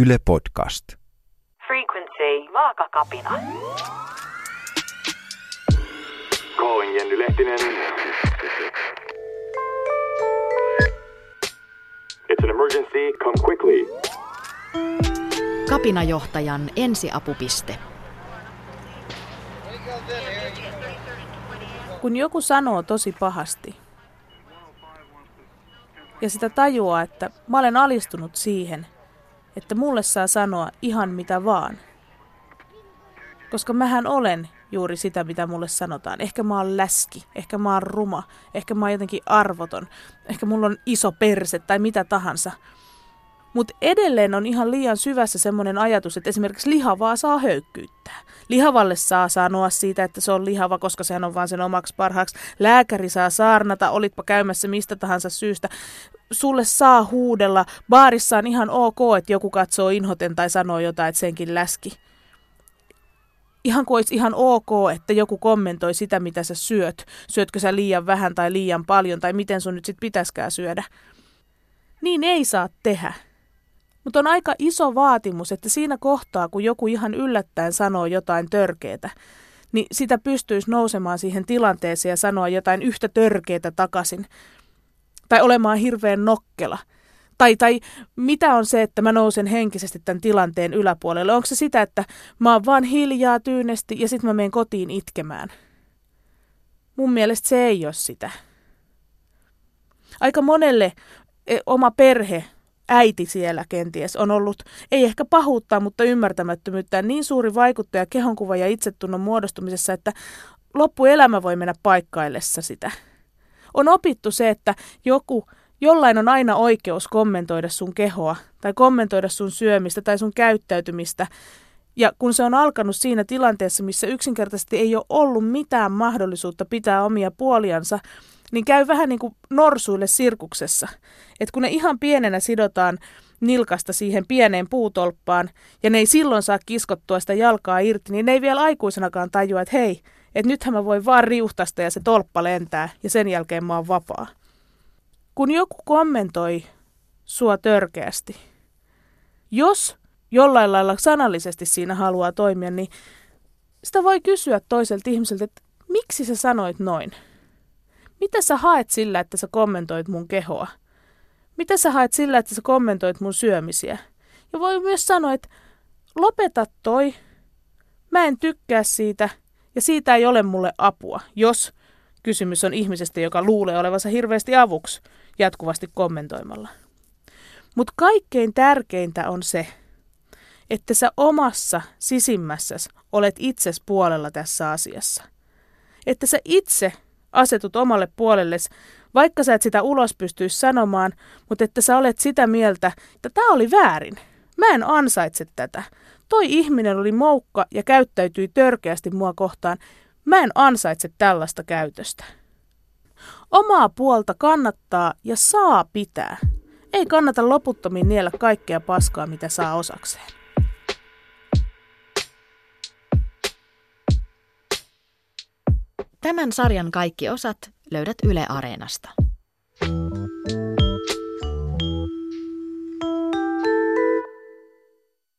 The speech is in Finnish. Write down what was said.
Yle Podcast. Frequency, vaakakapina. Calling Jenny Lehtinen. It's an emergency. Come quickly. Kapinajohtajan ensiapupiste. Kun joku sanoo tosi pahasti ja sitä tajuaa, että mä olen alistunut siihen, että mulle saa sanoa ihan mitä vaan. Koska mähän olen juuri sitä, mitä mulle sanotaan. Ehkä mä oon läski, ehkä mä oon ruma, ehkä mä oon jotenkin arvoton, ehkä mulla on iso perse tai mitä tahansa – mutta edelleen on ihan liian syvässä semmoinen ajatus, että esimerkiksi lihavaa saa höykkyyttää. Lihavalle saa sanoa siitä, että se on lihava, koska sehän on vaan sen omaksi parhaaksi. Lääkäri saa saarnata, olitpa käymässä mistä tahansa syystä. Sulle saa huudella. Baarissa on ihan ok, että joku katsoo inhoten tai sanoo jotain, että senkin läski. Ihan kuin olisi ihan ok, että joku kommentoi sitä, mitä sä syöt. Syötkö sä liian vähän tai liian paljon tai miten sun nyt sit pitäisikään syödä. Niin ei saa tehdä. Mutta on aika iso vaatimus, että siinä kohtaa, kun joku ihan yllättäen sanoo jotain törkeitä, niin sitä pystyisi nousemaan siihen tilanteeseen ja sanoa jotain yhtä törkeitä takaisin. Tai olemaan hirveän nokkela. Tai, tai mitä on se, että mä nousen henkisesti tämän tilanteen yläpuolelle? Onko se sitä, että mä oon vaan hiljaa tyynesti ja sitten mä menen kotiin itkemään? Mun mielestä se ei ole sitä. Aika monelle e, oma perhe äiti siellä kenties on ollut, ei ehkä pahuutta, mutta ymmärtämättömyyttä niin suuri vaikuttaja kehonkuva ja itsetunnon muodostumisessa, että loppuelämä voi mennä paikkaillessa sitä. On opittu se, että joku, jollain on aina oikeus kommentoida sun kehoa tai kommentoida sun syömistä tai sun käyttäytymistä. Ja kun se on alkanut siinä tilanteessa, missä yksinkertaisesti ei ole ollut mitään mahdollisuutta pitää omia puoliansa, niin käy vähän niin kuin norsuille sirkuksessa. Että kun ne ihan pienenä sidotaan nilkasta siihen pieneen puutolppaan, ja ne ei silloin saa kiskottua sitä jalkaa irti, niin ne ei vielä aikuisenakaan tajua, että hei, että nythän mä voin vaan riuhtasta ja se tolppa lentää, ja sen jälkeen mä oon vapaa. Kun joku kommentoi sua törkeästi, jos jollain lailla sanallisesti siinä haluaa toimia, niin sitä voi kysyä toiselta ihmiseltä, että miksi sä sanoit noin? Mitä sä haet sillä, että sä kommentoit mun kehoa? Mitä sä haet sillä, että sä kommentoit mun syömisiä? Ja voi myös sanoa, että lopeta toi. Mä en tykkää siitä ja siitä ei ole mulle apua, jos kysymys on ihmisestä, joka luulee olevansa hirveästi avuksi jatkuvasti kommentoimalla. Mutta kaikkein tärkeintä on se, että sä omassa sisimmässäsi olet itses puolella tässä asiassa. Että sä itse asetut omalle puolelles, vaikka sä et sitä ulos pystyisi sanomaan, mutta että sä olet sitä mieltä, että tämä oli väärin. Mä en ansaitse tätä. Toi ihminen oli moukka ja käyttäytyi törkeästi mua kohtaan. Mä en ansaitse tällaista käytöstä. Omaa puolta kannattaa ja saa pitää. Ei kannata loputtomiin niellä kaikkea paskaa, mitä saa osakseen. Tämän sarjan kaikki osat löydät Yle Areenasta.